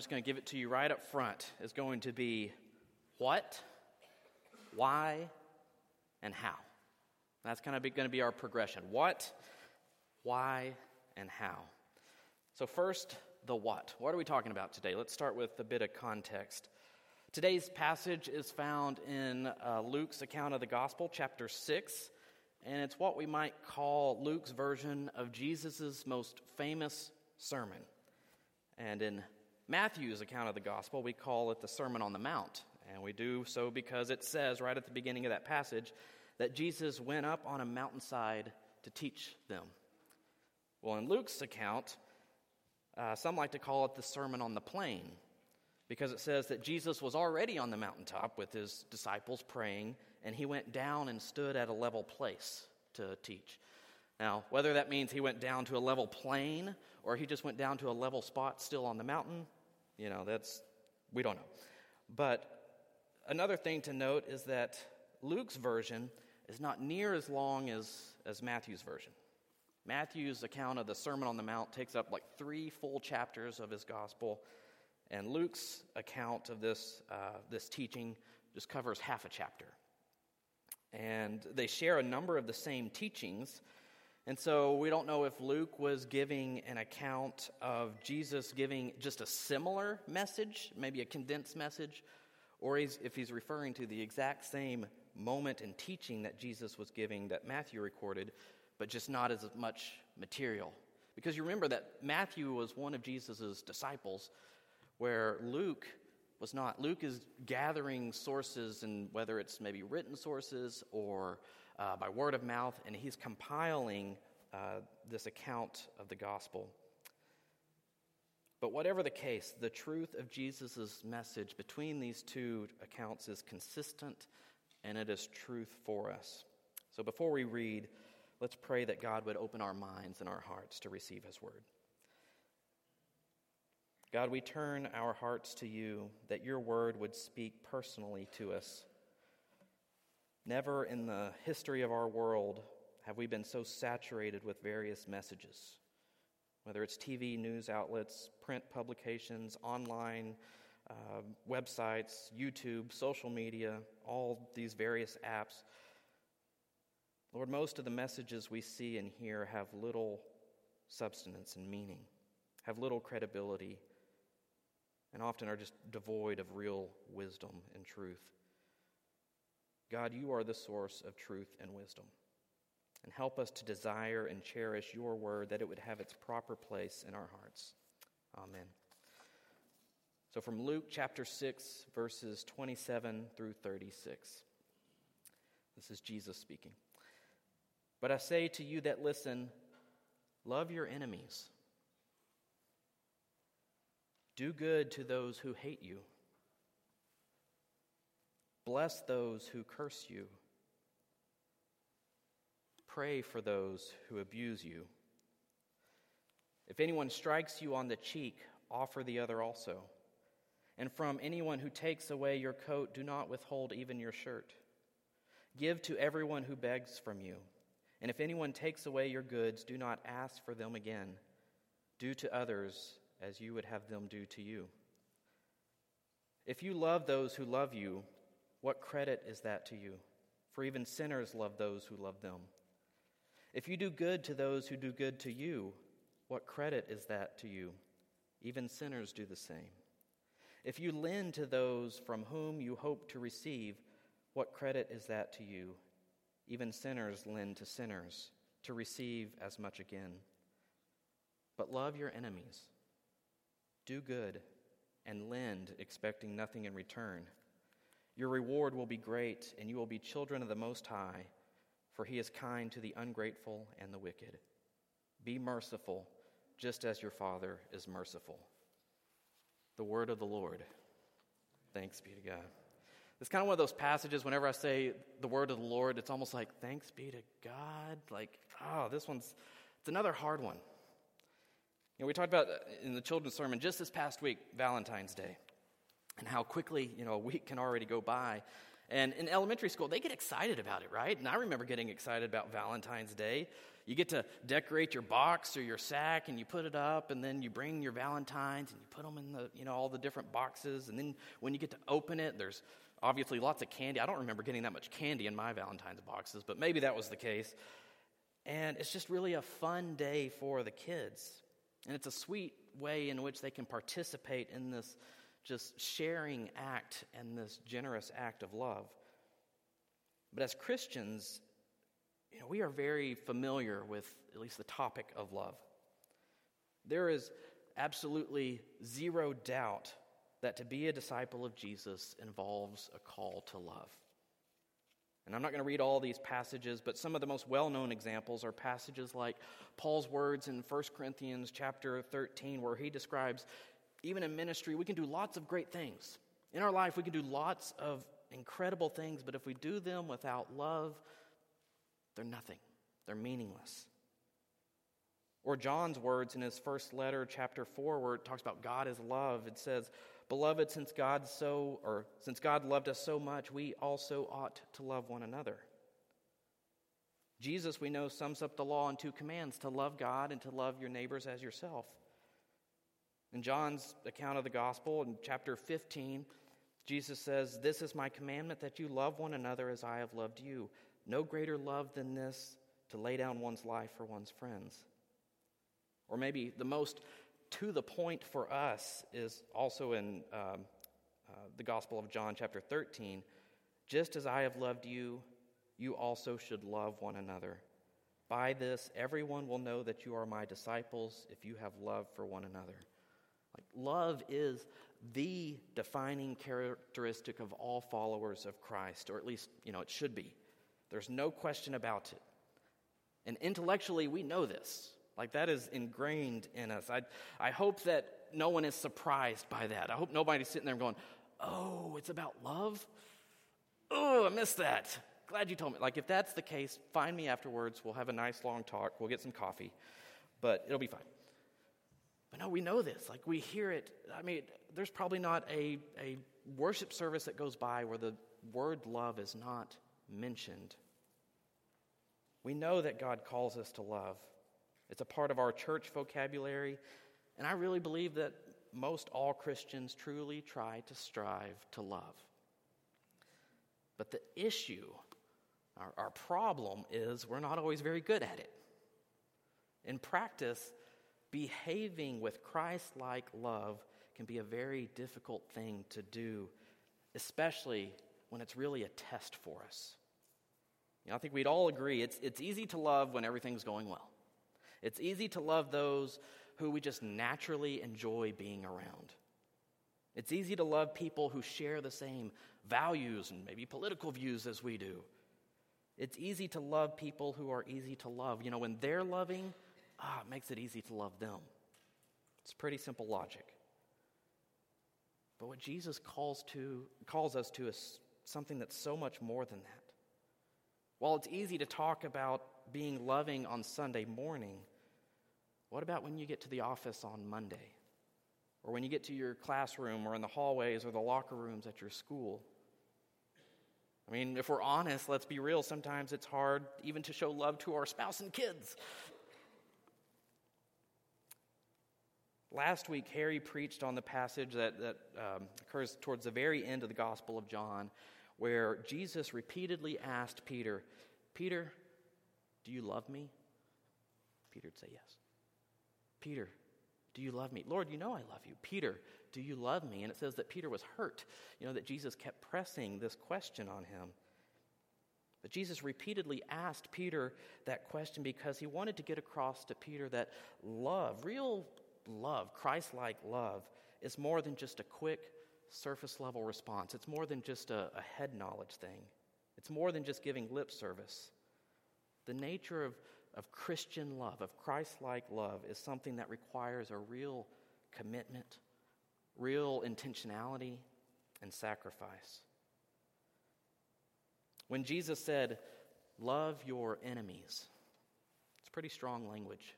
just going to give it to you right up front, is going to be what, why, and how. That's kind of going to be our progression. What, why, and how. So, first, the what. What are we talking about today? Let's start with a bit of context. Today's passage is found in uh, Luke's account of the gospel, chapter 6, and it's what we might call Luke's version of Jesus' most famous sermon. And in Matthew's account of the gospel, we call it the Sermon on the Mount. And we do so because it says right at the beginning of that passage that Jesus went up on a mountainside to teach them. Well, in Luke's account, uh, some like to call it the Sermon on the Plain because it says that Jesus was already on the mountaintop with his disciples praying, and he went down and stood at a level place to teach. Now, whether that means he went down to a level plain or he just went down to a level spot still on the mountain, you know, that's, we don't know. But another thing to note is that Luke's version is not near as long as, as Matthew's version. Matthew's account of the Sermon on the Mount takes up like three full chapters of his gospel, and Luke's account of this, uh, this teaching just covers half a chapter. And they share a number of the same teachings, and so we don't know if Luke was giving an account of Jesus giving just a similar message, maybe a condensed message, or if he's referring to the exact same moment and teaching that Jesus was giving that Matthew recorded, but just not as much material. Because you remember that Matthew was one of Jesus' disciples, where Luke was not. Luke is gathering sources, and whether it's maybe written sources or uh, by word of mouth, and he's compiling uh, this account of the gospel. But whatever the case, the truth of Jesus' message between these two accounts is consistent and it is truth for us. So before we read, let's pray that God would open our minds and our hearts to receive his word. God, we turn our hearts to you that your word would speak personally to us Never in the history of our world have we been so saturated with various messages, whether it's TV news outlets, print publications, online uh, websites, YouTube, social media, all these various apps. Lord, most of the messages we see and hear have little substance and meaning, have little credibility, and often are just devoid of real wisdom and truth. God, you are the source of truth and wisdom. And help us to desire and cherish your word that it would have its proper place in our hearts. Amen. So, from Luke chapter 6, verses 27 through 36, this is Jesus speaking. But I say to you that listen, love your enemies, do good to those who hate you. Bless those who curse you. Pray for those who abuse you. If anyone strikes you on the cheek, offer the other also. And from anyone who takes away your coat, do not withhold even your shirt. Give to everyone who begs from you. And if anyone takes away your goods, do not ask for them again. Do to others as you would have them do to you. If you love those who love you, what credit is that to you? For even sinners love those who love them. If you do good to those who do good to you, what credit is that to you? Even sinners do the same. If you lend to those from whom you hope to receive, what credit is that to you? Even sinners lend to sinners to receive as much again. But love your enemies, do good, and lend, expecting nothing in return. Your reward will be great, and you will be children of the Most High, for he is kind to the ungrateful and the wicked. Be merciful, just as your Father is merciful. The word of the Lord. Thanks be to God. It's kind of one of those passages whenever I say the word of the Lord, it's almost like, thanks be to God. Like, oh, this one's, it's another hard one. You know, we talked about in the children's sermon just this past week, Valentine's Day and how quickly, you know, a week can already go by. And in elementary school, they get excited about it, right? And I remember getting excited about Valentine's Day. You get to decorate your box or your sack and you put it up, and then you bring your Valentines and you put them in the, you know, all the different boxes. And then when you get to open it, there's obviously lots of candy. I don't remember getting that much candy in my Valentine's boxes, but maybe that was the case. And it's just really a fun day for the kids. And it's a sweet way in which they can participate in this just sharing act and this generous act of love. But as Christians, you know, we are very familiar with at least the topic of love. There is absolutely zero doubt that to be a disciple of Jesus involves a call to love. And I'm not going to read all these passages, but some of the most well-known examples are passages like Paul's words in 1 Corinthians chapter 13 where he describes even in ministry we can do lots of great things. In our life we can do lots of incredible things, but if we do them without love, they're nothing. They're meaningless. Or John's words in his first letter, chapter 4, where it talks about God is love. It says, Beloved, since God so or since God loved us so much, we also ought to love one another. Jesus, we know, sums up the law in two commands to love God and to love your neighbors as yourself. In John's account of the gospel, in chapter 15, Jesus says, This is my commandment that you love one another as I have loved you. No greater love than this to lay down one's life for one's friends. Or maybe the most to the point for us is also in um, uh, the Gospel of John, chapter 13. Just as I have loved you, you also should love one another. By this, everyone will know that you are my disciples if you have love for one another. Love is the defining characteristic of all followers of Christ, or at least, you know, it should be. There's no question about it. And intellectually, we know this. Like that is ingrained in us. I, I hope that no one is surprised by that. I hope nobody's sitting there going, oh, it's about love? Oh, I missed that. Glad you told me. Like, if that's the case, find me afterwards. We'll have a nice long talk. We'll get some coffee, but it'll be fine. But no, we know this. Like, we hear it. I mean, there's probably not a, a worship service that goes by where the word love is not mentioned. We know that God calls us to love. It's a part of our church vocabulary. And I really believe that most all Christians truly try to strive to love. But the issue, our, our problem, is we're not always very good at it. In practice, behaving with Christ like love can be a very difficult thing to do, especially when it's really a test for us. You know, I think we'd all agree it's, it's easy to love when everything's going well. It's easy to love those who we just naturally enjoy being around. It's easy to love people who share the same values and maybe political views as we do. It's easy to love people who are easy to love. You know, when they're loving, ah, it makes it easy to love them. It's pretty simple logic. But what Jesus calls to calls us to is something that's so much more than that. While it's easy to talk about being loving on Sunday morning, what about when you get to the office on Monday? Or when you get to your classroom or in the hallways or the locker rooms at your school? I mean, if we're honest, let's be real, sometimes it's hard even to show love to our spouse and kids. Last week, Harry preached on the passage that, that um, occurs towards the very end of the Gospel of John, where Jesus repeatedly asked Peter, Peter, do you love me? Peter would say, Yes. Peter, do you love me? Lord, you know I love you. Peter, do you love me? And it says that Peter was hurt, you know, that Jesus kept pressing this question on him. But Jesus repeatedly asked Peter that question because he wanted to get across to Peter that love, real love, Christ like love, is more than just a quick surface level response. It's more than just a, a head knowledge thing, it's more than just giving lip service. The nature of, of Christian love, of Christ like love, is something that requires a real commitment, real intentionality, and sacrifice. When Jesus said, Love your enemies, it's pretty strong language.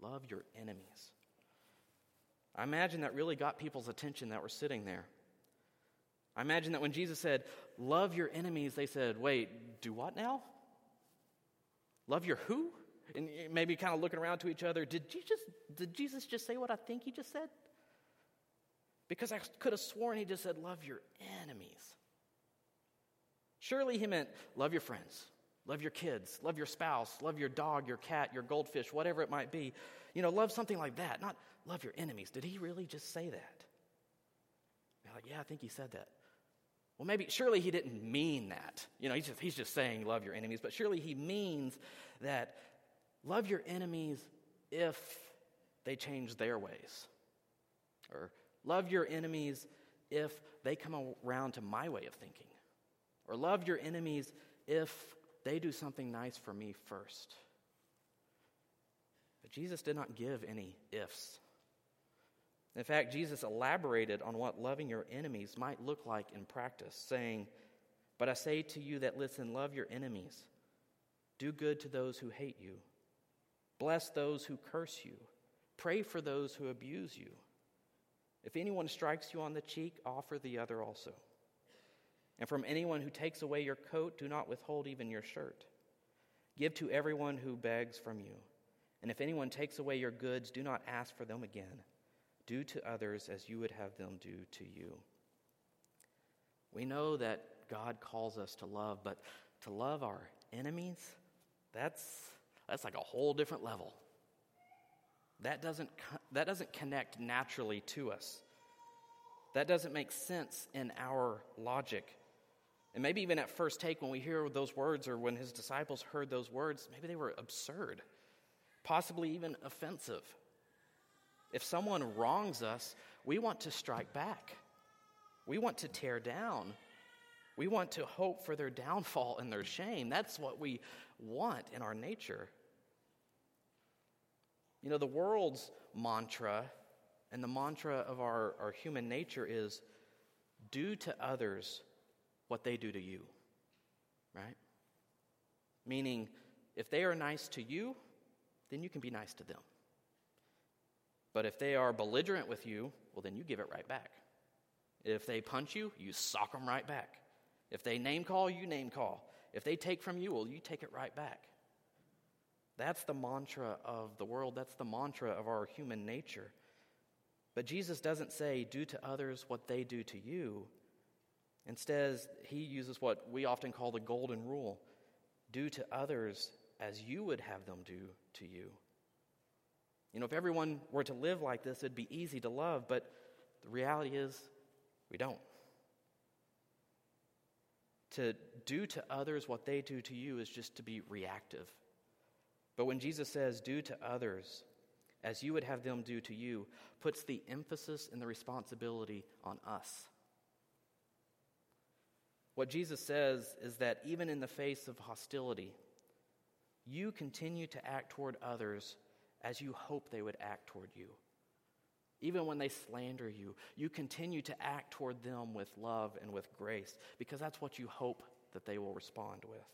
Love your enemies. I imagine that really got people's attention that were sitting there. I imagine that when Jesus said, Love your enemies, they said, Wait, do what now? Love your who? And maybe kind of looking around to each other, did Jesus, did Jesus just say what I think he just said? Because I could have sworn he just said, Love your enemies. Surely he meant, Love your friends, love your kids, love your spouse, love your dog, your cat, your goldfish, whatever it might be. You know, love something like that, not love your enemies. Did he really just say that? They're like, Yeah, I think he said that. Well, maybe, surely he didn't mean that. You know, he's just, he's just saying love your enemies, but surely he means that love your enemies if they change their ways. Or love your enemies if they come around to my way of thinking. Or love your enemies if they do something nice for me first. But Jesus did not give any ifs. In fact, Jesus elaborated on what loving your enemies might look like in practice, saying, But I say to you that listen, love your enemies, do good to those who hate you, bless those who curse you, pray for those who abuse you. If anyone strikes you on the cheek, offer the other also. And from anyone who takes away your coat, do not withhold even your shirt. Give to everyone who begs from you. And if anyone takes away your goods, do not ask for them again. Do to others as you would have them do to you. We know that God calls us to love, but to love our enemies, that's, that's like a whole different level. That doesn't, that doesn't connect naturally to us. That doesn't make sense in our logic. And maybe even at first take, when we hear those words or when his disciples heard those words, maybe they were absurd, possibly even offensive. If someone wrongs us, we want to strike back. We want to tear down. We want to hope for their downfall and their shame. That's what we want in our nature. You know, the world's mantra and the mantra of our, our human nature is do to others what they do to you, right? Meaning, if they are nice to you, then you can be nice to them. But if they are belligerent with you, well, then you give it right back. If they punch you, you sock them right back. If they name call, you name call. If they take from you, well, you take it right back. That's the mantra of the world. That's the mantra of our human nature. But Jesus doesn't say, do to others what they do to you. Instead, he uses what we often call the golden rule do to others as you would have them do to you. You know, if everyone were to live like this, it'd be easy to love, but the reality is we don't. To do to others what they do to you is just to be reactive. But when Jesus says, do to others as you would have them do to you, puts the emphasis and the responsibility on us. What Jesus says is that even in the face of hostility, you continue to act toward others as you hope they would act toward you. Even when they slander you, you continue to act toward them with love and with grace because that's what you hope that they will respond with.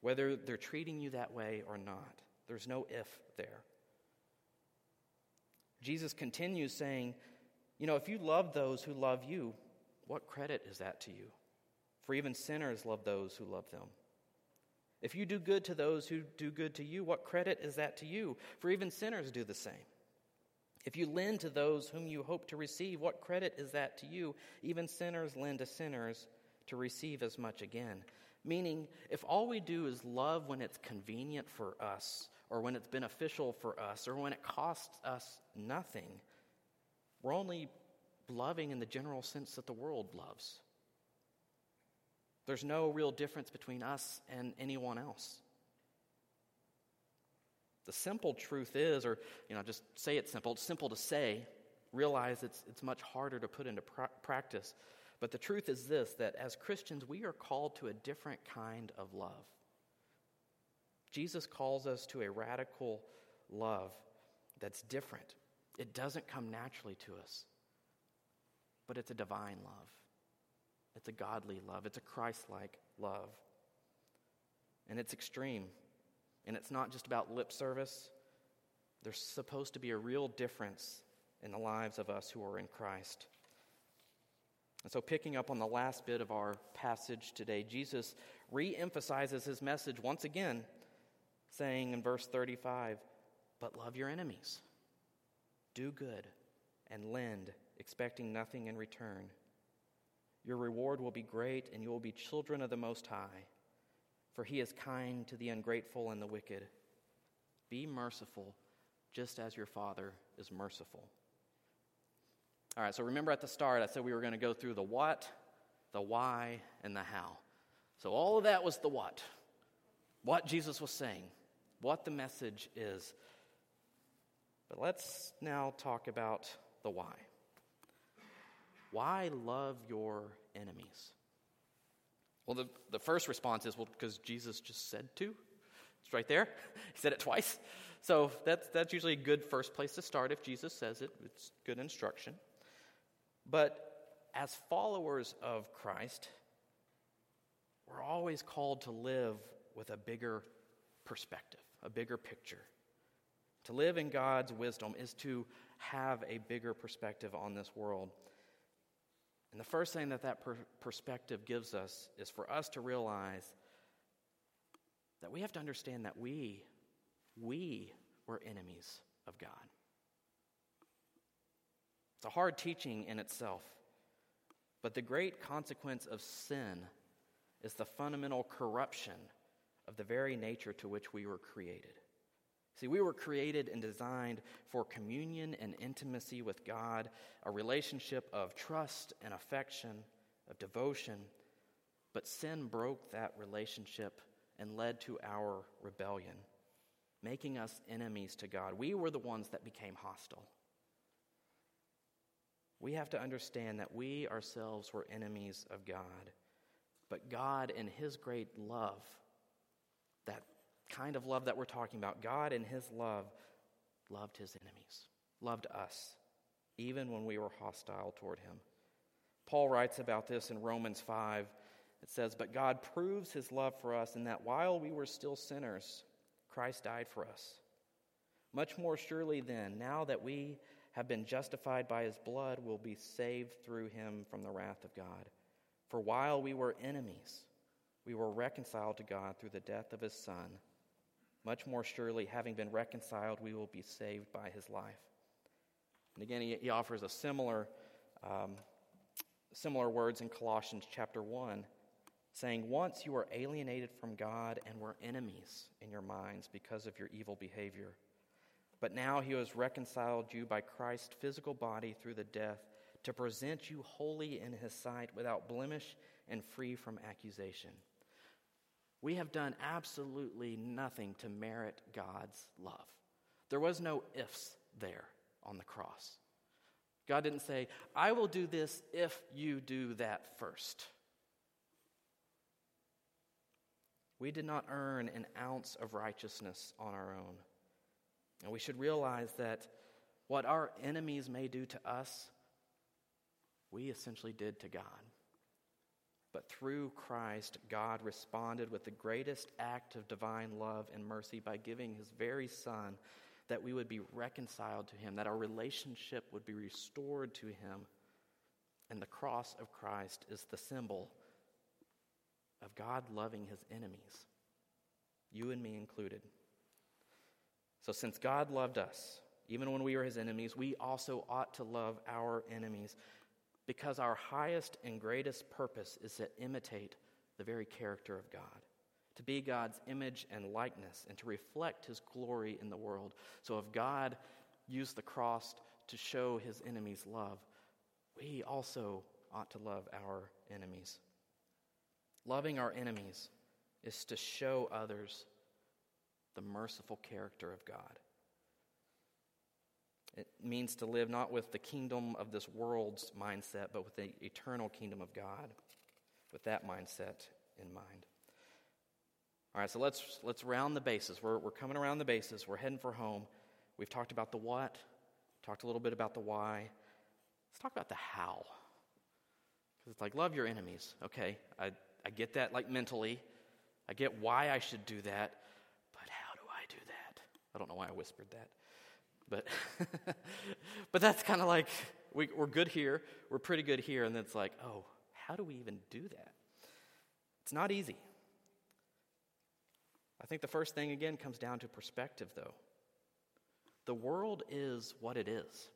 Whether they're treating you that way or not, there's no if there. Jesus continues saying, You know, if you love those who love you, what credit is that to you? For even sinners love those who love them. If you do good to those who do good to you, what credit is that to you? For even sinners do the same. If you lend to those whom you hope to receive, what credit is that to you? Even sinners lend to sinners to receive as much again. Meaning, if all we do is love when it's convenient for us, or when it's beneficial for us, or when it costs us nothing, we're only loving in the general sense that the world loves. There's no real difference between us and anyone else. The simple truth is, or, you know, just say it simple. It's simple to say, realize it's, it's much harder to put into pra- practice. But the truth is this that as Christians, we are called to a different kind of love. Jesus calls us to a radical love that's different. It doesn't come naturally to us, but it's a divine love. It's a godly love, it's a Christ like love. And it's extreme. And it's not just about lip service, there's supposed to be a real difference in the lives of us who are in Christ. And so, picking up on the last bit of our passage today, Jesus re emphasizes his message once again, saying in verse 35, But love your enemies, do good, and lend, expecting nothing in return. Your reward will be great, and you will be children of the Most High, for he is kind to the ungrateful and the wicked. Be merciful, just as your Father is merciful. All right, so remember at the start, I said we were going to go through the what, the why, and the how. So all of that was the what. What Jesus was saying, what the message is. But let's now talk about the why. Why love your enemies? Well, the, the first response is, well, because Jesus just said to. It's right there. He said it twice. So that's, that's usually a good first place to start. If Jesus says it, it's good instruction. But as followers of Christ, we're always called to live with a bigger perspective, a bigger picture. To live in God's wisdom is to have a bigger perspective on this world. And the first thing that that per- perspective gives us is for us to realize that we have to understand that we, we were enemies of God. It's a hard teaching in itself, but the great consequence of sin is the fundamental corruption of the very nature to which we were created. See, we were created and designed for communion and intimacy with God, a relationship of trust and affection, of devotion. But sin broke that relationship and led to our rebellion, making us enemies to God. We were the ones that became hostile. We have to understand that we ourselves were enemies of God. But God, in His great love, that kind of love that we're talking about, God, in His love, loved His enemies, loved us, even when we were hostile toward Him. Paul writes about this in Romans 5. It says, But God proves His love for us in that while we were still sinners, Christ died for us. Much more surely, then, now that we have been justified by His blood, we'll be saved through Him from the wrath of God. For while we were enemies, we were reconciled to God through the death of his Son. Much more surely, having been reconciled, we will be saved by his life. And again, he, he offers a similar, um, similar words in Colossians chapter 1, saying, Once you were alienated from God and were enemies in your minds because of your evil behavior. But now he has reconciled you by Christ's physical body through the death to present you holy in his sight without blemish and free from accusation. We have done absolutely nothing to merit God's love. There was no ifs there on the cross. God didn't say, I will do this if you do that first. We did not earn an ounce of righteousness on our own. And we should realize that what our enemies may do to us, we essentially did to God. But through Christ, God responded with the greatest act of divine love and mercy by giving his very Son that we would be reconciled to him, that our relationship would be restored to him. And the cross of Christ is the symbol of God loving his enemies, you and me included. So, since God loved us, even when we were his enemies, we also ought to love our enemies because our highest and greatest purpose is to imitate the very character of God, to be God's image and likeness, and to reflect his glory in the world. So if God used the cross to show his enemies love, we also ought to love our enemies. Loving our enemies is to show others the merciful character of God. It means to live not with the kingdom of this world's mindset, but with the eternal kingdom of God, with that mindset in mind. All right, so let's, let's round the bases. We're, we're coming around the bases. We're heading for home. We've talked about the what, talked a little bit about the why. Let's talk about the how. Because it's like, love your enemies. Okay, I, I get that like mentally. I get why I should do that. But how do I do that? I don't know why I whispered that. But, but that's kind of like, We, we're good here, we're pretty good here, and then it's like, oh, how do we even do that? It's not easy. I think the first thing, again, comes down to perspective, though. The world is what it is.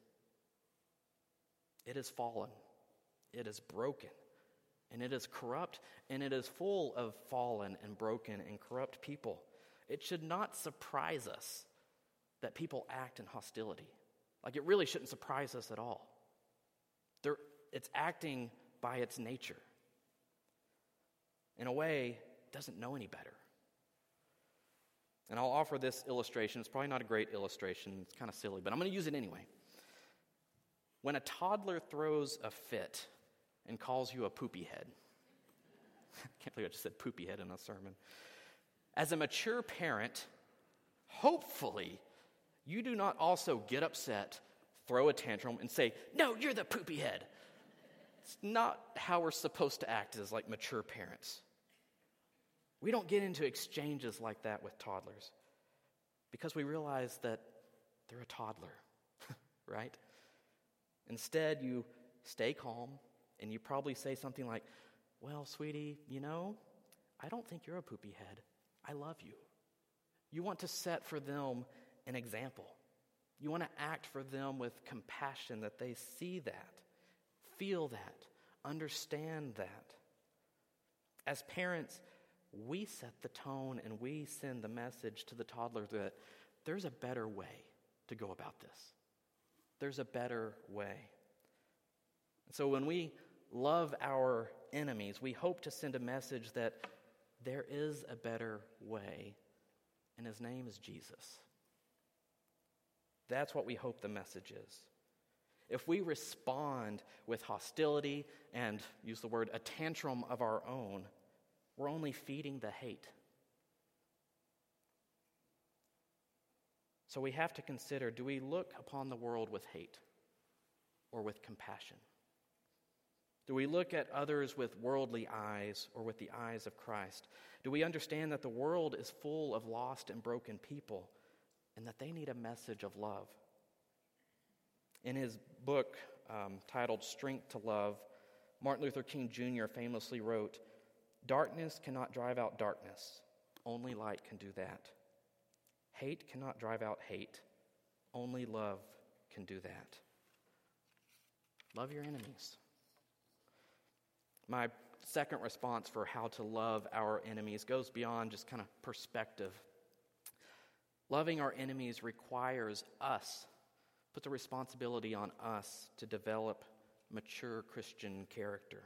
It is fallen, it is broken, and it is corrupt, and it is full of fallen and broken and corrupt people. It should not surprise us that people act in hostility. Like, it really shouldn't surprise us at all. They're, it's acting by its nature. In a way, doesn't know any better. And I'll offer this illustration. It's probably not a great illustration, it's kind of silly, but I'm going to use it anyway. When a toddler throws a fit and calls you a poopy head, I can't believe I just said poopy head in a sermon. As a mature parent, hopefully you do not also get upset, throw a tantrum, and say, No, you're the poopy head. It's not how we're supposed to act as like mature parents. We don't get into exchanges like that with toddlers because we realize that they're a toddler, right? Instead, you stay calm and you probably say something like, Well, sweetie, you know, I don't think you're a poopy head. I love you. You want to set for them an example. You want to act for them with compassion that they see that, feel that, understand that. As parents, we set the tone and we send the message to the toddler that there's a better way to go about this. There's a better way. So when we love our enemies, we hope to send a message that there is a better way, and his name is Jesus. That's what we hope the message is. If we respond with hostility and use the word a tantrum of our own, we're only feeding the hate. So we have to consider do we look upon the world with hate or with compassion? Do we look at others with worldly eyes or with the eyes of Christ? Do we understand that the world is full of lost and broken people and that they need a message of love? In his book um, titled Strength to Love, Martin Luther King Jr. famously wrote, Darkness cannot drive out darkness, only light can do that. Hate cannot drive out hate, only love can do that. Love your enemies. My second response for how to love our enemies goes beyond just kind of perspective. Loving our enemies requires us, put the responsibility on us to develop mature Christian character.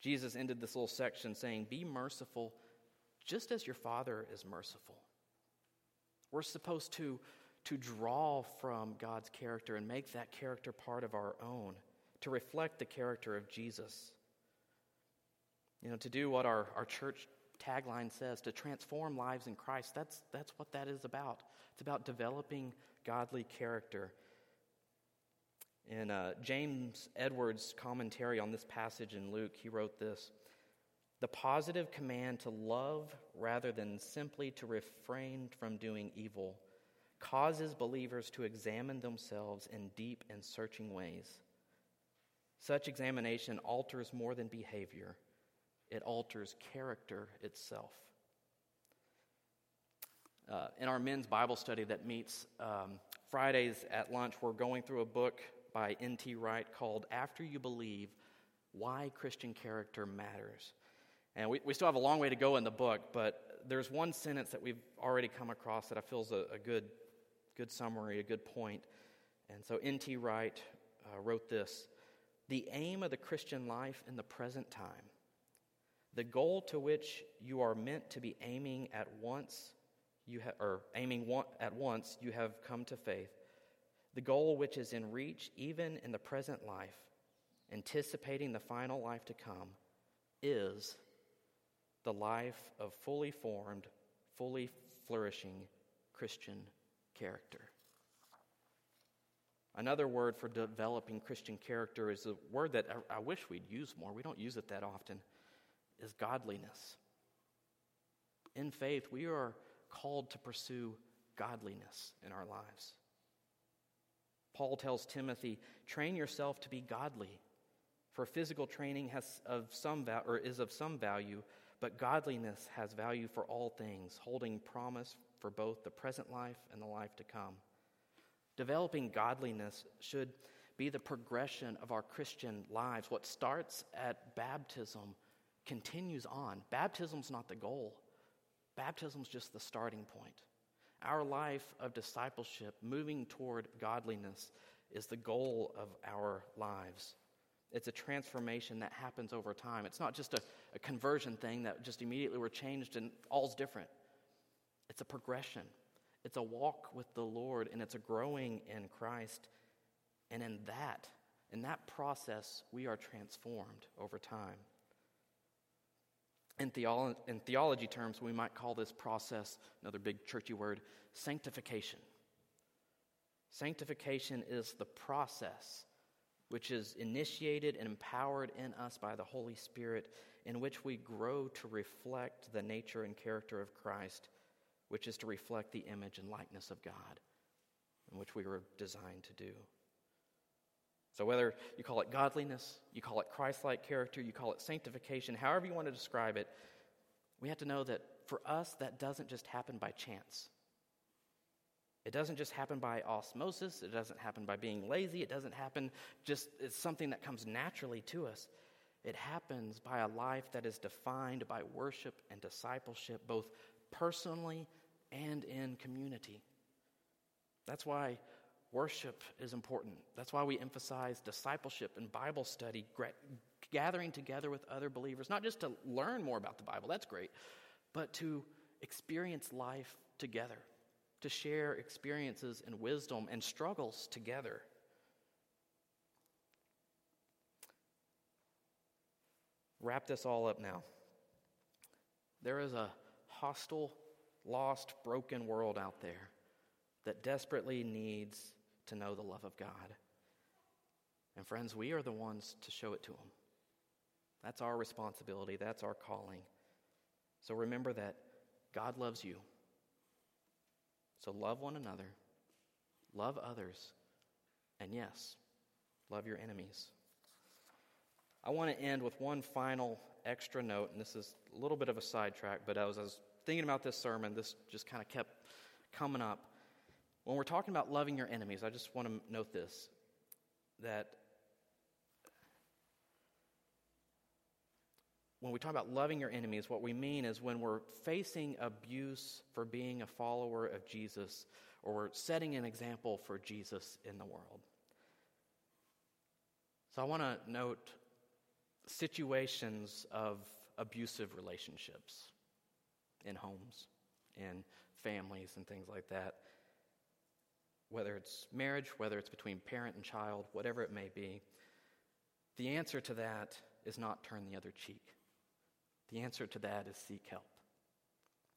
Jesus ended this little section saying, Be merciful just as your Father is merciful. We're supposed to, to draw from God's character and make that character part of our own, to reflect the character of Jesus. You know, to do what our, our church tagline says, to transform lives in Christ, that's, that's what that is about. It's about developing godly character. In uh, James Edwards' commentary on this passage in Luke, he wrote this The positive command to love rather than simply to refrain from doing evil causes believers to examine themselves in deep and searching ways. Such examination alters more than behavior it alters character itself. Uh, in our men's Bible study that meets um, Fridays at lunch, we're going through a book by N.T. Wright called After You Believe Why Christian Character Matters. And we, we still have a long way to go in the book, but there's one sentence that we've already come across that I feel is a, a good, good summary, a good point. And so N.T. Wright uh, wrote this The aim of the Christian life in the present time the goal to which you are meant to be aiming at once, you ha- or aiming one- at once, you have come to faith. The goal which is in reach even in the present life, anticipating the final life to come, is the life of fully formed, fully flourishing Christian character. Another word for developing Christian character is a word that I, I wish we'd use more. We don't use it that often is godliness. In faith, we are called to pursue godliness in our lives. Paul tells Timothy, train yourself to be godly. For physical training has of some val- or is of some value, but godliness has value for all things, holding promise for both the present life and the life to come. Developing godliness should be the progression of our Christian lives. What starts at baptism continues on. Baptism's not the goal. Baptism's just the starting point. Our life of discipleship, moving toward godliness, is the goal of our lives. It's a transformation that happens over time. It's not just a, a conversion thing that just immediately we're changed and all's different. It's a progression. It's a walk with the Lord and it's a growing in Christ. And in that, in that process, we are transformed over time. In, theolo- in theology terms, we might call this process, another big churchy word, sanctification. Sanctification is the process which is initiated and empowered in us by the Holy Spirit, in which we grow to reflect the nature and character of Christ, which is to reflect the image and likeness of God, in which we were designed to do. So, whether you call it godliness, you call it Christ like character, you call it sanctification, however you want to describe it, we have to know that for us, that doesn't just happen by chance. It doesn't just happen by osmosis, it doesn't happen by being lazy, it doesn't happen just, it's something that comes naturally to us. It happens by a life that is defined by worship and discipleship, both personally and in community. That's why Worship is important. That's why we emphasize discipleship and Bible study, gathering together with other believers, not just to learn more about the Bible, that's great, but to experience life together, to share experiences and wisdom and struggles together. Wrap this all up now. There is a hostile, lost, broken world out there that desperately needs to know the love of God. And friends, we are the ones to show it to them. That's our responsibility, that's our calling. So remember that God loves you. So love one another, love others, and yes, love your enemies. I want to end with one final extra note, and this is a little bit of a sidetrack, but as I was thinking about this sermon, this just kind of kept coming up. When we're talking about loving your enemies, I just want to note this that when we talk about loving your enemies, what we mean is when we're facing abuse for being a follower of Jesus or we're setting an example for Jesus in the world. So I want to note situations of abusive relationships in homes, in families, and things like that whether it's marriage, whether it's between parent and child, whatever it may be, the answer to that is not turn the other cheek. The answer to that is seek help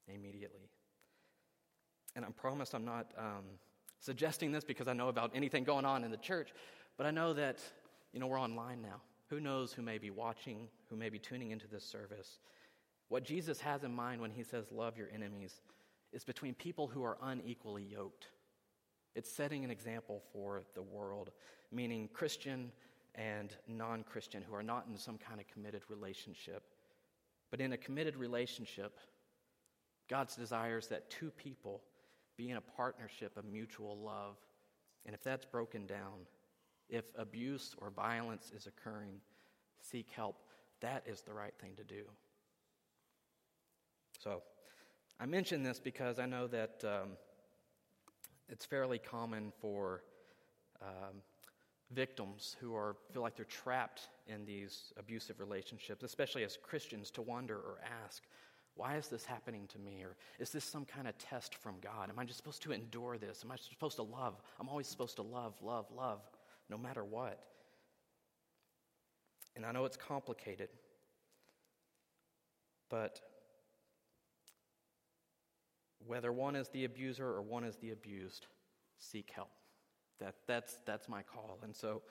immediately. And I promise I'm not um, suggesting this because I know about anything going on in the church, but I know that, you know, we're online now. Who knows who may be watching, who may be tuning into this service. What Jesus has in mind when he says, love your enemies, is between people who are unequally yoked. It's setting an example for the world, meaning Christian and non Christian who are not in some kind of committed relationship. But in a committed relationship, God's desires that two people be in a partnership of mutual love. And if that's broken down, if abuse or violence is occurring, seek help. That is the right thing to do. So, I mention this because I know that um, it's fairly common for um, victims who are feel like they're trapped in these abusive relationships, especially as Christians, to wonder or ask, why is this happening to me? Or is this some kind of test from God? Am I just supposed to endure this? Am I supposed to love? I'm always supposed to love, love, love, no matter what. And I know it's complicated, but whether one is the abuser or one is the abused, seek help. That, that's, that's my call. And so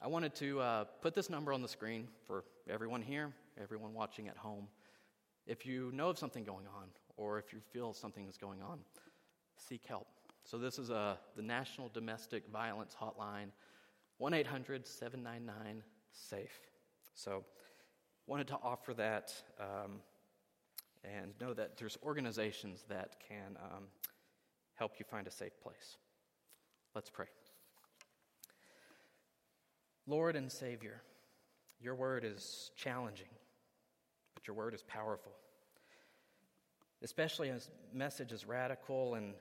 I wanted to uh, put this number on the screen for everyone here, everyone watching at home. If you know of something going on, or if you feel something is going on, seek help. So, this is uh, the National Domestic Violence Hotline, 1 800 799 SAFE. So, wanted to offer that um, and know that there's organizations that can um, help you find a safe place. Let's pray. Lord and Savior, your word is challenging, but your word is powerful. Especially as message is radical and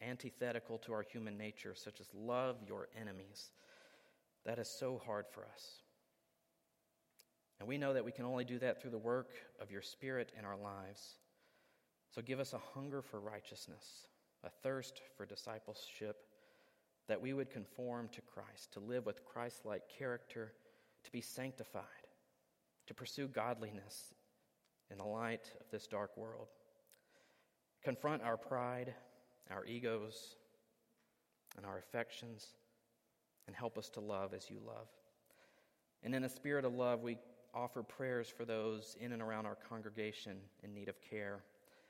antithetical to our human nature, such as love your enemies. That is so hard for us. And we know that we can only do that through the work of your Spirit in our lives. So give us a hunger for righteousness, a thirst for discipleship, that we would conform to Christ, to live with Christ like character, to be sanctified, to pursue godliness in the light of this dark world. Confront our pride our egos, and our affections, and help us to love as you love. And in a spirit of love, we offer prayers for those in and around our congregation in need of care.